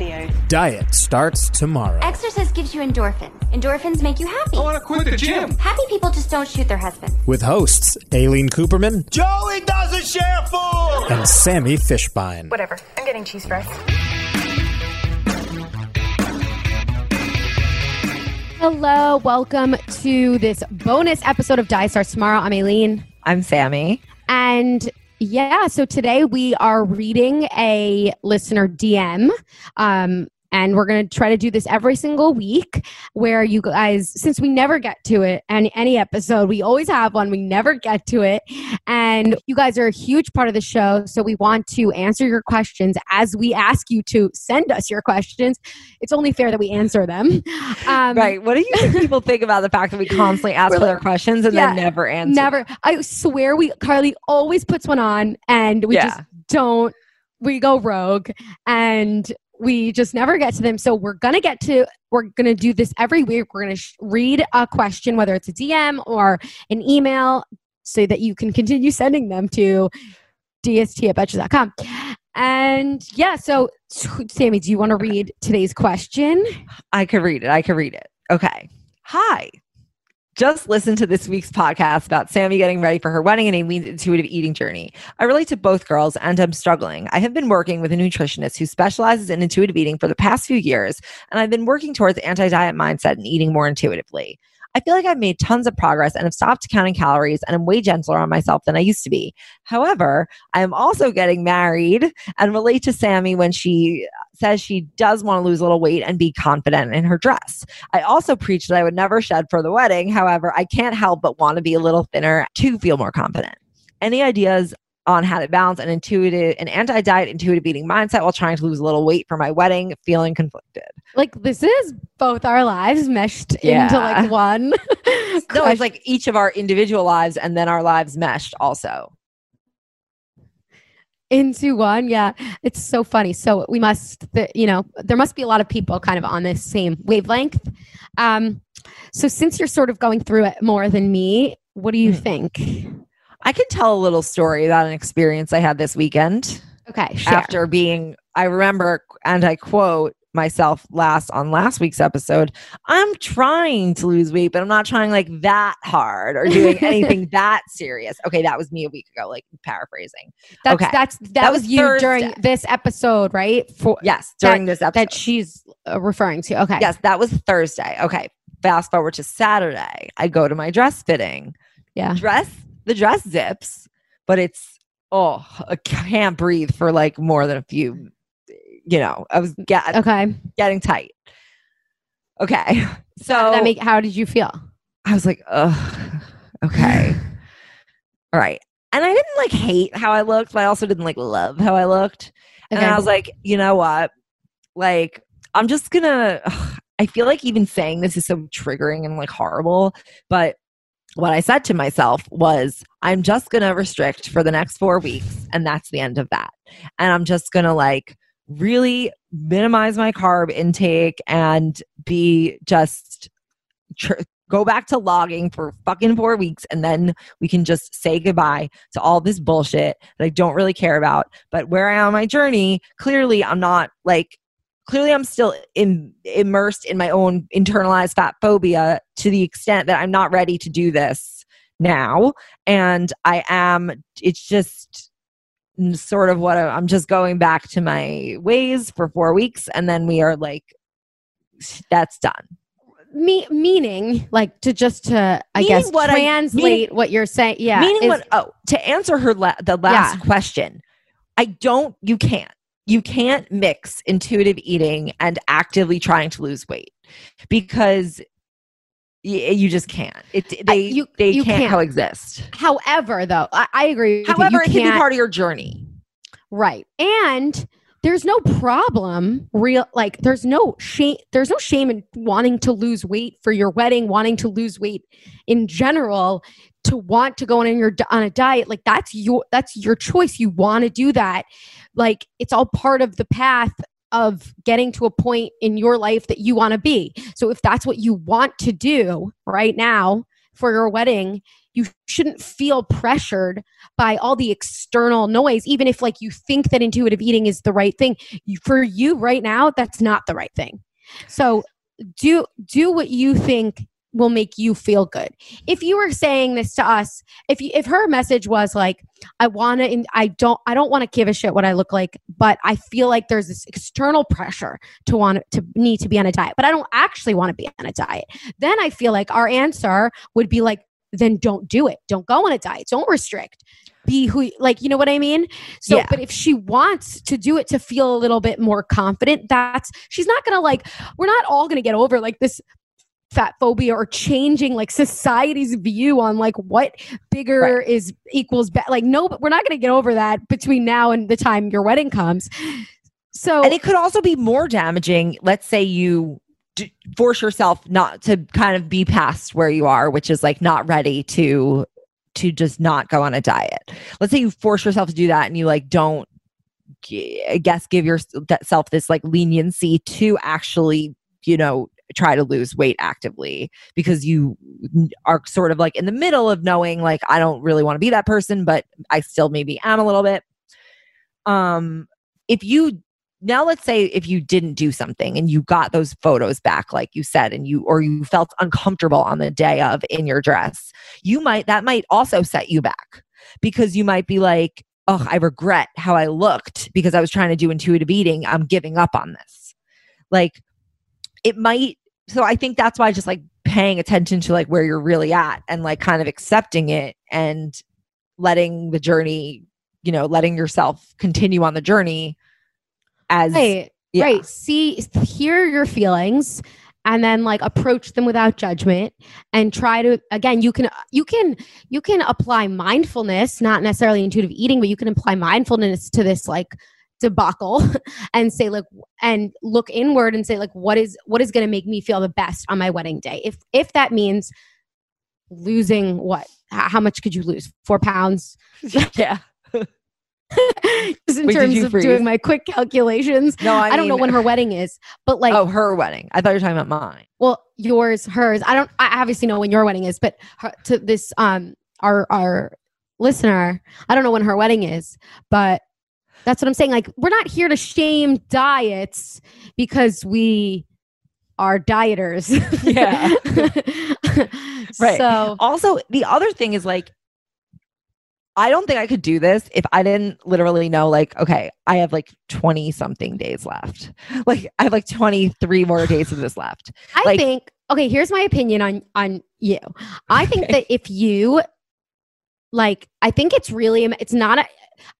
Diet Starts Tomorrow. Exercise gives you endorphins. Endorphins make you happy. I want to quit the gym. Happy people just don't shoot their husbands. With hosts Aileen Kuperman Joey doesn't share food. and Sammy Fishbein. Whatever. I'm getting cheese fries. Hello, welcome to this bonus episode of Diet Starts Tomorrow. I'm Aileen. I'm Sammy. And yeah, so today we are reading a listener DM. Um, and we're going to try to do this every single week where you guys, since we never get to it any, any episode, we always have one, we never get to it. And you guys are a huge part of the show. So we want to answer your questions as we ask you to send us your questions. It's only fair that we answer them. Um, Right. What do you think people think about the fact that we constantly ask for their questions and Yeah, then never answer? Never. I swear we Carly always puts one on and we Yeah. just don't we go rogue and we just never get to them. So we're going to get to we're going to do this every week. We're going to sh- read a question whether it's a DM or an email so that you can continue sending them to dst at betches.com. And yeah, so Sammy, do you want to read today's question? I could read it. I could read it. Okay. Hi. Just listen to this week's podcast about Sammy getting ready for her wedding and Aileen's intuitive eating journey. I relate to both girls and I'm struggling. I have been working with a nutritionist who specializes in intuitive eating for the past few years, and I've been working towards anti diet mindset and eating more intuitively. I feel like I've made tons of progress and have stopped counting calories and I'm way gentler on myself than I used to be. However, I am also getting married and relate to Sammy when she says she does want to lose a little weight and be confident in her dress. I also preach that I would never shed for the wedding. However, I can't help but want to be a little thinner to feel more confident. Any ideas on how to balance an intuitive, an anti-diet intuitive eating mindset while trying to lose a little weight for my wedding, feeling conflicted. Like this is both our lives meshed into like one. No, it's like each of our individual lives and then our lives meshed also. into one. Yeah, it's so funny. So we must, the, you know, there must be a lot of people kind of on this same wavelength. Um, so since you're sort of going through it more than me, what do you Hmm. think? I can tell a little story about an experience I had this weekend. Okay, share. after being i remember and i quote myself last on last week's episode i'm trying to lose weight but i'm not trying like that hard or doing anything that serious okay that was me a week ago like paraphrasing that's okay. that's that, That was, was you during this episode, right? For yes during this episode that she's uh, referring to. Okay, yes that was thursday okay fast forward to saturday i go to my dress fitting yeah. dress the dress zips but it's oh i can't breathe for like more than a few you know i was get, Okay, getting tight. Okay. So How make, how did you feel? I was like, ugh, okay. All right. And I didn't like hate how I looked, but I also didn't like love how I looked. And I was like, you know what? Like, I'm just gonna, ugh, I feel like even saying this is so triggering and like horrible. But what I said to myself was, I'm just gonna restrict for the next four weeks. And that's the end of that. And I'm just gonna like really minimize my carb intake and be just tr- go back to logging for fucking four weeks and then we can just say goodbye to all this bullshit that I don't really care about. But where I am on my journey, clearly I'm not like clearly I'm still in, immersed in my own internalized fat phobia to the extent that I'm not ready to do this now. And I am, it's just sort of what I, I'm just going back to my ways for four weeks. And then we are like, that's done. Me meaning like to just to I Meaning guess what I- translate meaning- what you're saying. Yeah, Meaning is- what? Oh, to answer her la- the last Yeah. question, I don't. You can't. You can't mix intuitive eating and actively trying to lose weight because you just can't. It they you- they you can't, can't. coexist. However, though, I, I agree. with. However, you it can be part of your journey. Right. And there's no problem real like there's no shame there's no shame in wanting to lose weight for your wedding, wanting to lose weight in general to want to go on your on a diet like that's your that's your choice you want to do that like it's all part of the path of getting to a point in your life that you want to be. So if that's what you want to do right now for your wedding you shouldn't feel pressured by all the external noise even if like you think that intuitive eating is the right thing. You, for you right now that's not the right thing. So do do what you think will make you feel good. If you were saying this to us if you, if her message was like i want to i don't i don't want to give a shit what i look like but i feel like there's this external pressure to want to need to be on a diet but i don't actually want to be on a diet then i feel like our answer would be like then don't do it. Don't go on a diet. Don't restrict. Be who like you know what i mean? So Yeah. but if she wants to do it to feel a little bit more confident that's she's not gonna like we're not all gonna get over like this fat phobia or changing like society's view on like what bigger Right. is equals be- like no but we're not going to get over that between now and the time your wedding comes so And it could also be more damaging. Let's say you d- force yourself not to kind of be past where you are, which is like not ready to to just not go on a diet. Let's say you force yourself to do that and you like don't I guess give yourself this like leniency to actually, you know, try to lose weight actively because you are sort of like in the middle of knowing like I don't really want to be that person, but I still maybe am a little bit. Um if you now let's say if you didn't do something and you got those photos back like you said and you or you felt uncomfortable on the day of in your dress you might that might also set you back because you might be like oh i regret how i looked because i was trying to do intuitive eating i'm giving up on this like it might so i think that's why just like paying attention to like where you're really at and like kind of accepting it and letting the journey you know letting yourself continue on the journey as right yeah. right see hear your feelings and then like approach them without judgment and try to again you can you can you can apply mindfulness not necessarily intuitive eating but you can apply mindfulness to this like debacle and say like and look inward and say like what is what is going to make me feel the best on my wedding day if if that means losing what how much could you lose four pounds yeah just in Wait, terms of freeze? doing my quick calculations no i, I, don't know when her wedding is, but like, oh her wedding i thought you were talking about mine well, yours, hers. I don't. I obviously know when your wedding is, but her, to this, um, our our listener, I don't know when her wedding is, but that's what I'm saying. Like, we're not here to shame diets because we are dieters. Yeah. Right. So also the other thing is like i don't think i could do this if i didn't literally know like okay i have like 20 something days left like i have like 23 more days of this left I like- think okay, here's my opinion on on you. I think Okay. that if you like I think it's really it's not a,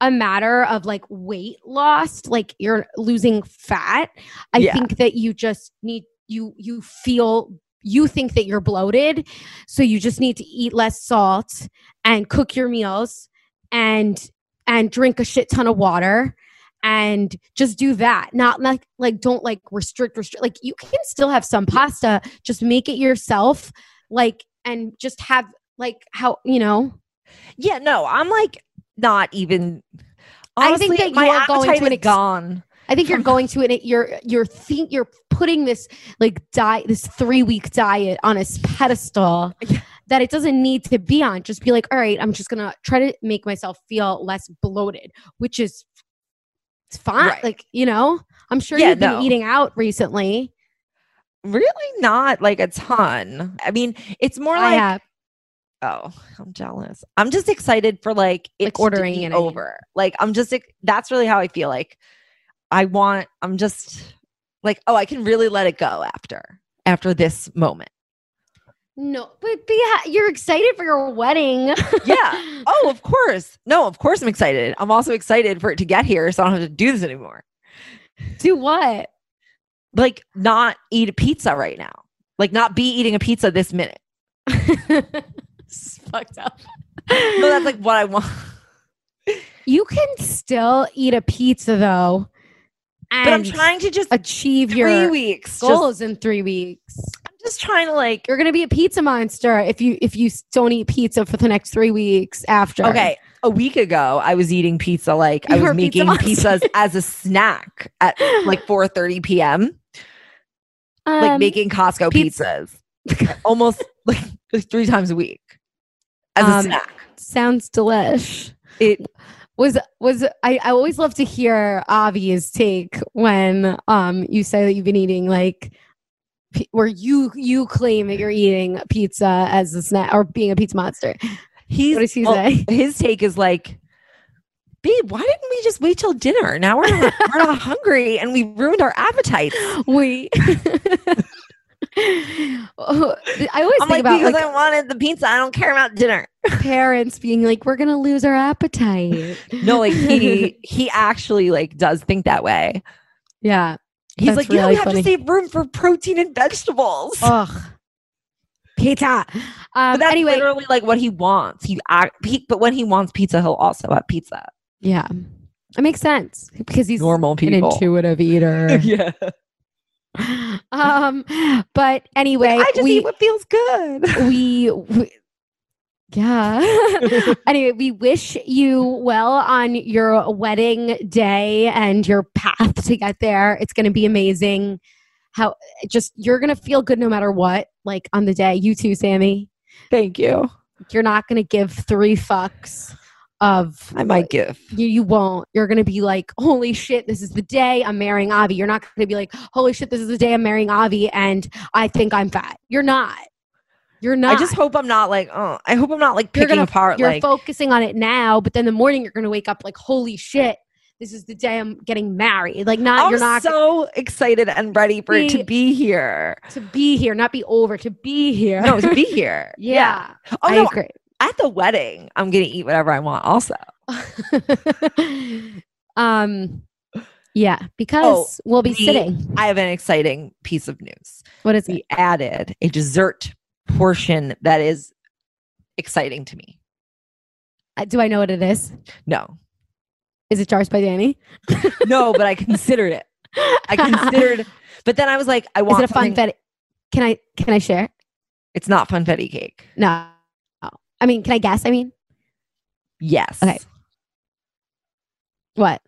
a matter of like weight loss, like you're losing fat. I Yeah. think that you just need you you feel you think that you're bloated, so you just need to eat less salt and cook your meals and and drink a shit ton of water and just do that not like like don't like restrict restrict like you can still have some pasta just make it yourself like and just have like how you know yeah no i'm like not even I think that my you're going to an ex- gone i think you're going to it you're you're think you're putting this like diet this three week diet on a pedestal that it doesn't need to be on just be like all right i'm just gonna try to make myself feel less bloated which is it's fine Right. like you know i'm sure Yeah, you've been no. eating out recently really not like a ton i mean it's more I like have. Oh, I'm jealous. I'm just excited for like it Like ordering it, I mean. over. Like I'm just that's really how I feel. Like I want. I'm just like oh, I can really let it go after after this moment. No, but be ha- you're excited for your wedding. Yeah. Oh, of course. No, of course I'm excited. I'm also excited for it to get here, so I don't have to do this anymore. Do what? Like not eat a pizza right now. Like not be eating a pizza this minute. It's fucked up. No, that's like what I want. you can still eat a pizza though, But I'm trying to just achieve three your weeks. Just, goals in three weeks. I'm just trying to like You're gonna be a pizza monster if you if you don't eat pizza for the next three weeks after. Okay, a week ago I was eating pizza like I was were a pizza making pizzas as a snack at like 4:30 p.m. like Um, making Costco pizza- pizzas almost like three times a week as a Um, snack. sounds delish. It was was I, I always love to hear Avi's take when um you say that you've been eating like where you you claim that you're eating pizza as a snack or being a pizza monster. he's What does he well, say? His take is like, babe, why didn't we just wait till dinner? Now we're not, we're not hungry and we ruined our appetites. We I always I'm think like, about because like I wanted the pizza. I don't care about dinner. parents being like, we're gonna lose our appetite. No, like he he actually like does think that way. yeah. He's like, you know, really we have funny. to save room for protein and vegetables. Ugh. Pizza. but Um, that's anyway, literally like what he wants. He, he but when he wants pizza, he'll also have pizza. yeah, it makes sense because he's Normal people, an intuitive eater. yeah. um, but anyway, I just we, eat what feels good. we, we yeah. anyway, we wish you well on your wedding day and your path to get there. It's going to be amazing. How just you're going to feel good no matter what. Like on the day, you too, Sammy. Thank you. You're not going to give three fucks of I might give. you, you won't. You're going to be like, holy shit, this is the day I'm marrying Avi. You're not going to be like, holy shit, this is the day I'm marrying Avi and I think I'm fat. You're not. You're not. I just hope I'm not like, oh, I hope I'm not like you're picking gonna, apart You're like focusing on it now, but then the morning you're going to wake up like, holy shit, this is the day I'm getting married. Like, not, I'm you're not so excited and ready for it to Be- be here. to be here, not be over, to be here. No, to be here. yeah. Oh I no, agree. At the wedding, I'm gonna eat whatever I want. Also, um, yeah, because we'll be we- sitting. I have an exciting piece of news. What is it? We added a dessert portion that is exciting to me. Uh, Do I know what it is? No, Is it Jars by Dani? no, but I considered it. I considered, but then I was like, I want. Is it a fun something- Can I can I share? It's not funfetti cake. No. I mean, can I guess? I mean, Yes. Okay. what?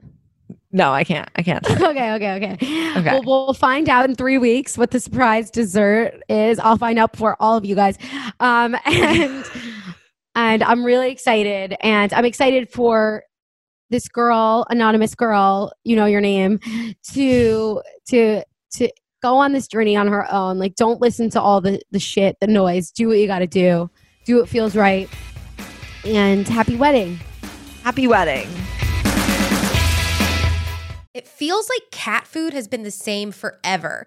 No, I can't. I can't. okay, okay, okay. Okay. Well, we'll find out in three weeks what the surprise dessert is. I'll find out for all of you guys. Um, and and I'm really excited, and I'm excited for this girl, anonymous girl, you know your name, to to to go on this journey on her own. Like, don't listen to all the the shit, the noise. Do what you got to do. Do what feels right. And happy wedding. Happy wedding. It feels like cat food has been the same forever.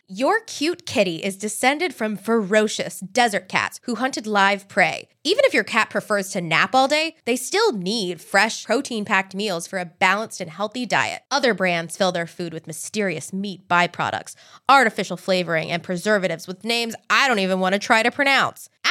Your cute kitty is descended from ferocious desert cats who hunted live prey. Even if your cat prefers to nap all day, they still need fresh, protein packed meals for a balanced and healthy diet. Other brands fill their food with mysterious meat byproducts, artificial flavoring, and preservatives with names I don't even want to try to pronounce.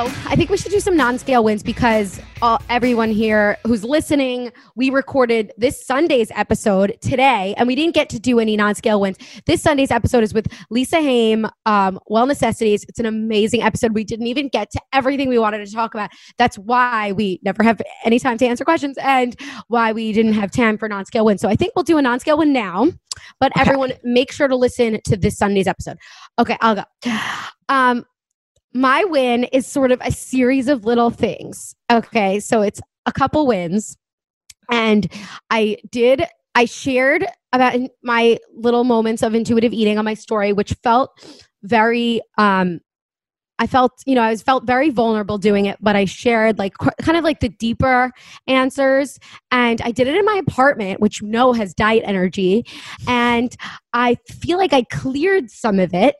So I think we should do some non-scale wins because uh, everyone here who's listening, we recorded this Sunday's episode today, and we didn't get to do any non-scale wins. This Sunday's episode is with Lisa Hayim, um, Well Necessities. It's an amazing episode. We didn't even get to everything we wanted to talk about. That's why we never have any time to answer questions, and why we didn't have time for non-scale wins. So I think we'll do a non-scale win now. But okay. everyone, make sure to listen to this Sunday's episode. Okay, I'll go. Um, my win is sort of a series of little things. Okay, so it's a couple wins. And I did, I shared about my little moments of intuitive eating on my story, which felt very, um, I felt, you know, I was felt very vulnerable doing it, but I shared like kind of like the deeper answers. And I did it in my apartment, which you know has diet energy. And I feel like I cleared some of it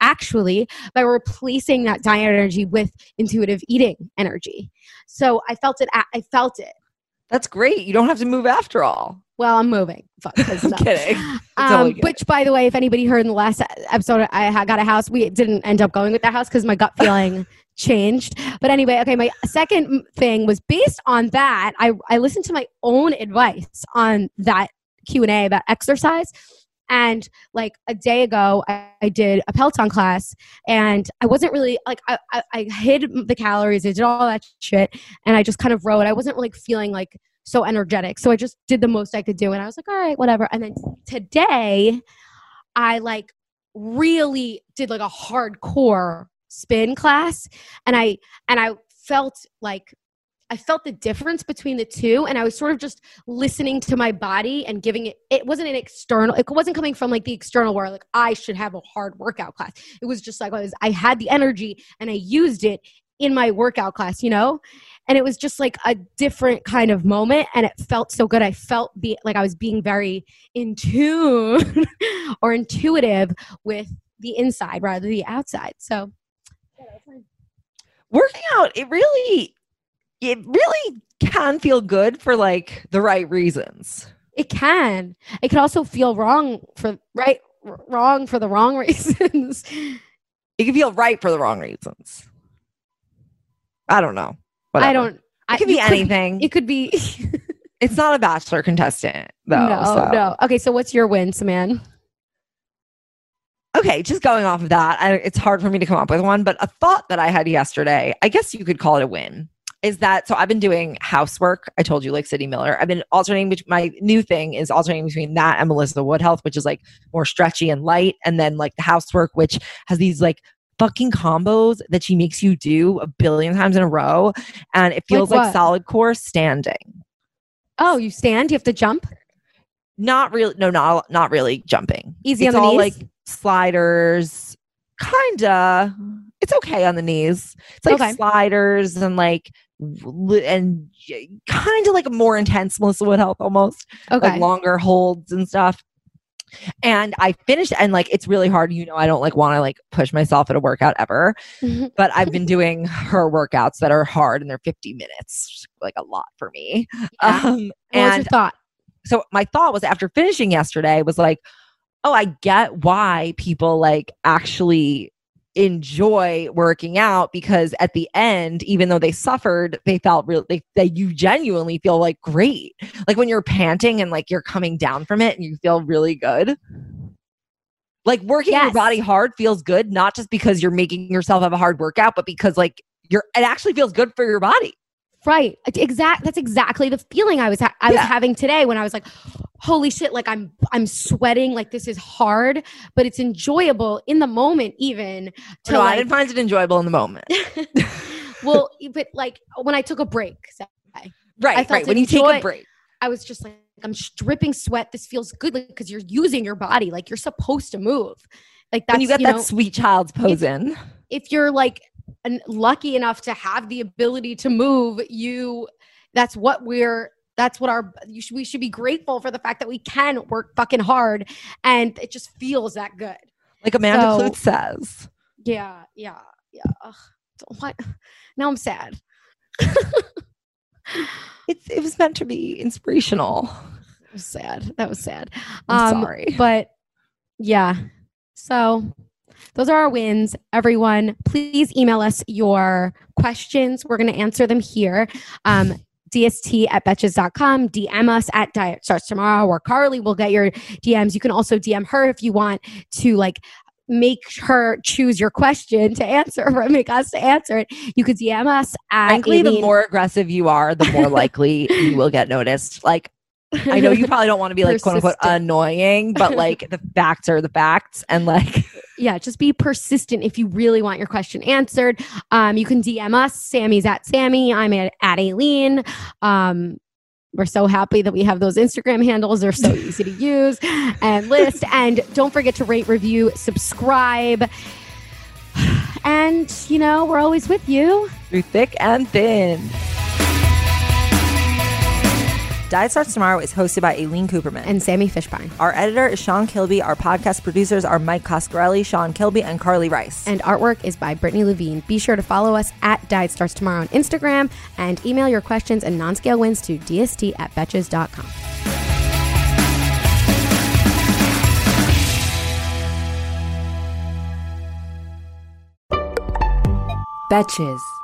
actually by replacing that diet energy with intuitive eating energy. So I felt it. I felt it. That's great. You don't have to move after all. Well, I'm moving. Fuck, I'm kidding. Um, which, by the way, if anybody heard in the last episode, I got a house. We didn't end up going with that house because my gut feeling changed. But anyway, okay. My second thing was based on that. I I listened to my own advice on that Q and A about exercise, and like a day ago, I, I, did a Peloton class and I wasn't really like, I, I, I hid the calories, I did all that shit, and I just kind of rode. I wasn't like feeling like so energetic. So I just did the most I could do. And I was like, all right, whatever. And then today, I like really did like a hardcore spin class and I, and I felt like I felt the difference between the two and I was sort of just listening to my body and giving it it wasn't an external it wasn't coming from like the external where like I should have a hard workout class. It was just like I was I had the energy and I used it in my workout class, you know? And it was just like a different kind of moment and it felt so good. I felt be, like I was being very in tune or intuitive with the inside rather than the outside. So working out it really it really can feel good for like the right reasons. It can. It can also feel wrong for right wrong for the wrong reasons. It can feel right for the wrong reasons. I don't know. Whatever. I don't. It I, could be anything. it could be. it's not a bachelor contestant, though. No, so. no. Okay, so what's your win, Saman? Okay, just going off of that, I, it's hard for me to come up with one, but a thought that I had yesterday, I guess you could call it a win, is that so I've been doing housework. I told you, like Sydney Miller. I've been alternating. Between, my new thing is alternating between that and Melissa Wood Health, which is like more stretchy and light, and then like the housework, which has these like fucking combos that she makes you do a billion times in a row, and it feels like, like solid core standing. Oh, you stand? You have to jump? Not really. No, not not really jumping. Easy it's on the all knees? like sliders. Kinda. It's okay on the knees. It's like Okay. sliders and like li- and kind of like a more intense Melissa Wood Health almost Okay. like longer holds and stuff. And I finished and like it's really hard. You know, I don't like want to like push myself at a workout ever. but I've been doing her workouts that are hard and they're 50 minutes, like a lot for me. Yeah. Um What was your and thought? so my thought was after finishing yesterday was like, oh, I get why people like actually enjoy working out because at the end, even though they suffered, they felt real they, they you genuinely feel like great. Like when you're panting and like you're coming down from it and you feel really good. Like working your body hard feels good, not just because you're making yourself have a hard workout, but because like you're it actually feels good for your body. Right. Exact. That's exactly the feeling I was ha- I was having today when I was like, "Holy shit!" Like I'm I'm sweating. Like this is hard, but it's enjoyable in the moment. Even to no, I like, didn't find it enjoyable in the moment. well, but like when I took a break, Right, I right. When you take a break. I was just like, I'm dripping sweat. This feels good because you're using your body. Like you're supposed to move. Like that's when you get you that know, sweet child's pose in. if you're like an, lucky enough to have the ability to move, you that's what we're that's what our you should, we should be grateful for the fact that we can work fucking hard and it just feels that good. Like Amanda So- Kloots says. Yeah, yeah, yeah. Ugh, what? Now I'm sad. It's it was meant to be inspirational. That was sad. That was sad. I'm sorry. But yeah. So those are our wins. Everyone, please email us your questions. We're going to answer them here. Um, DST at betches.com. DM us at Diet Starts Tomorrow, or Carly will get your DMs. You can also DM her if you want to like make her choose your question to answer or make us to answer it. You could DM us at Frankly, the more aggressive you are, the more likely you will get noticed. Like I know you probably don't want to be like quote unquote annoying, but like the facts are the facts. And like yeah, just be persistent if you really want your question answered. Um, you can DM us. Sammy's at Sammy. I'm at, at Aileen. Um, we're so happy that we have those Instagram handles. They're so easy to use and list. And don't forget to rate, review, subscribe. And, you know, we're always with you. through thick and thin. Diet Starts Tomorrow is hosted by Aileen Kuperman. And Sammy Fishbein. our editor is Sean Kilby. Our podcast producers are Mike Coscarelli, Sean Kilby, and Carly Rice. And artwork is by Brittany Levine. Be sure to follow us at Diet Starts Tomorrow on Instagram and email your questions and non scale wins to dst at betches.com. Betches.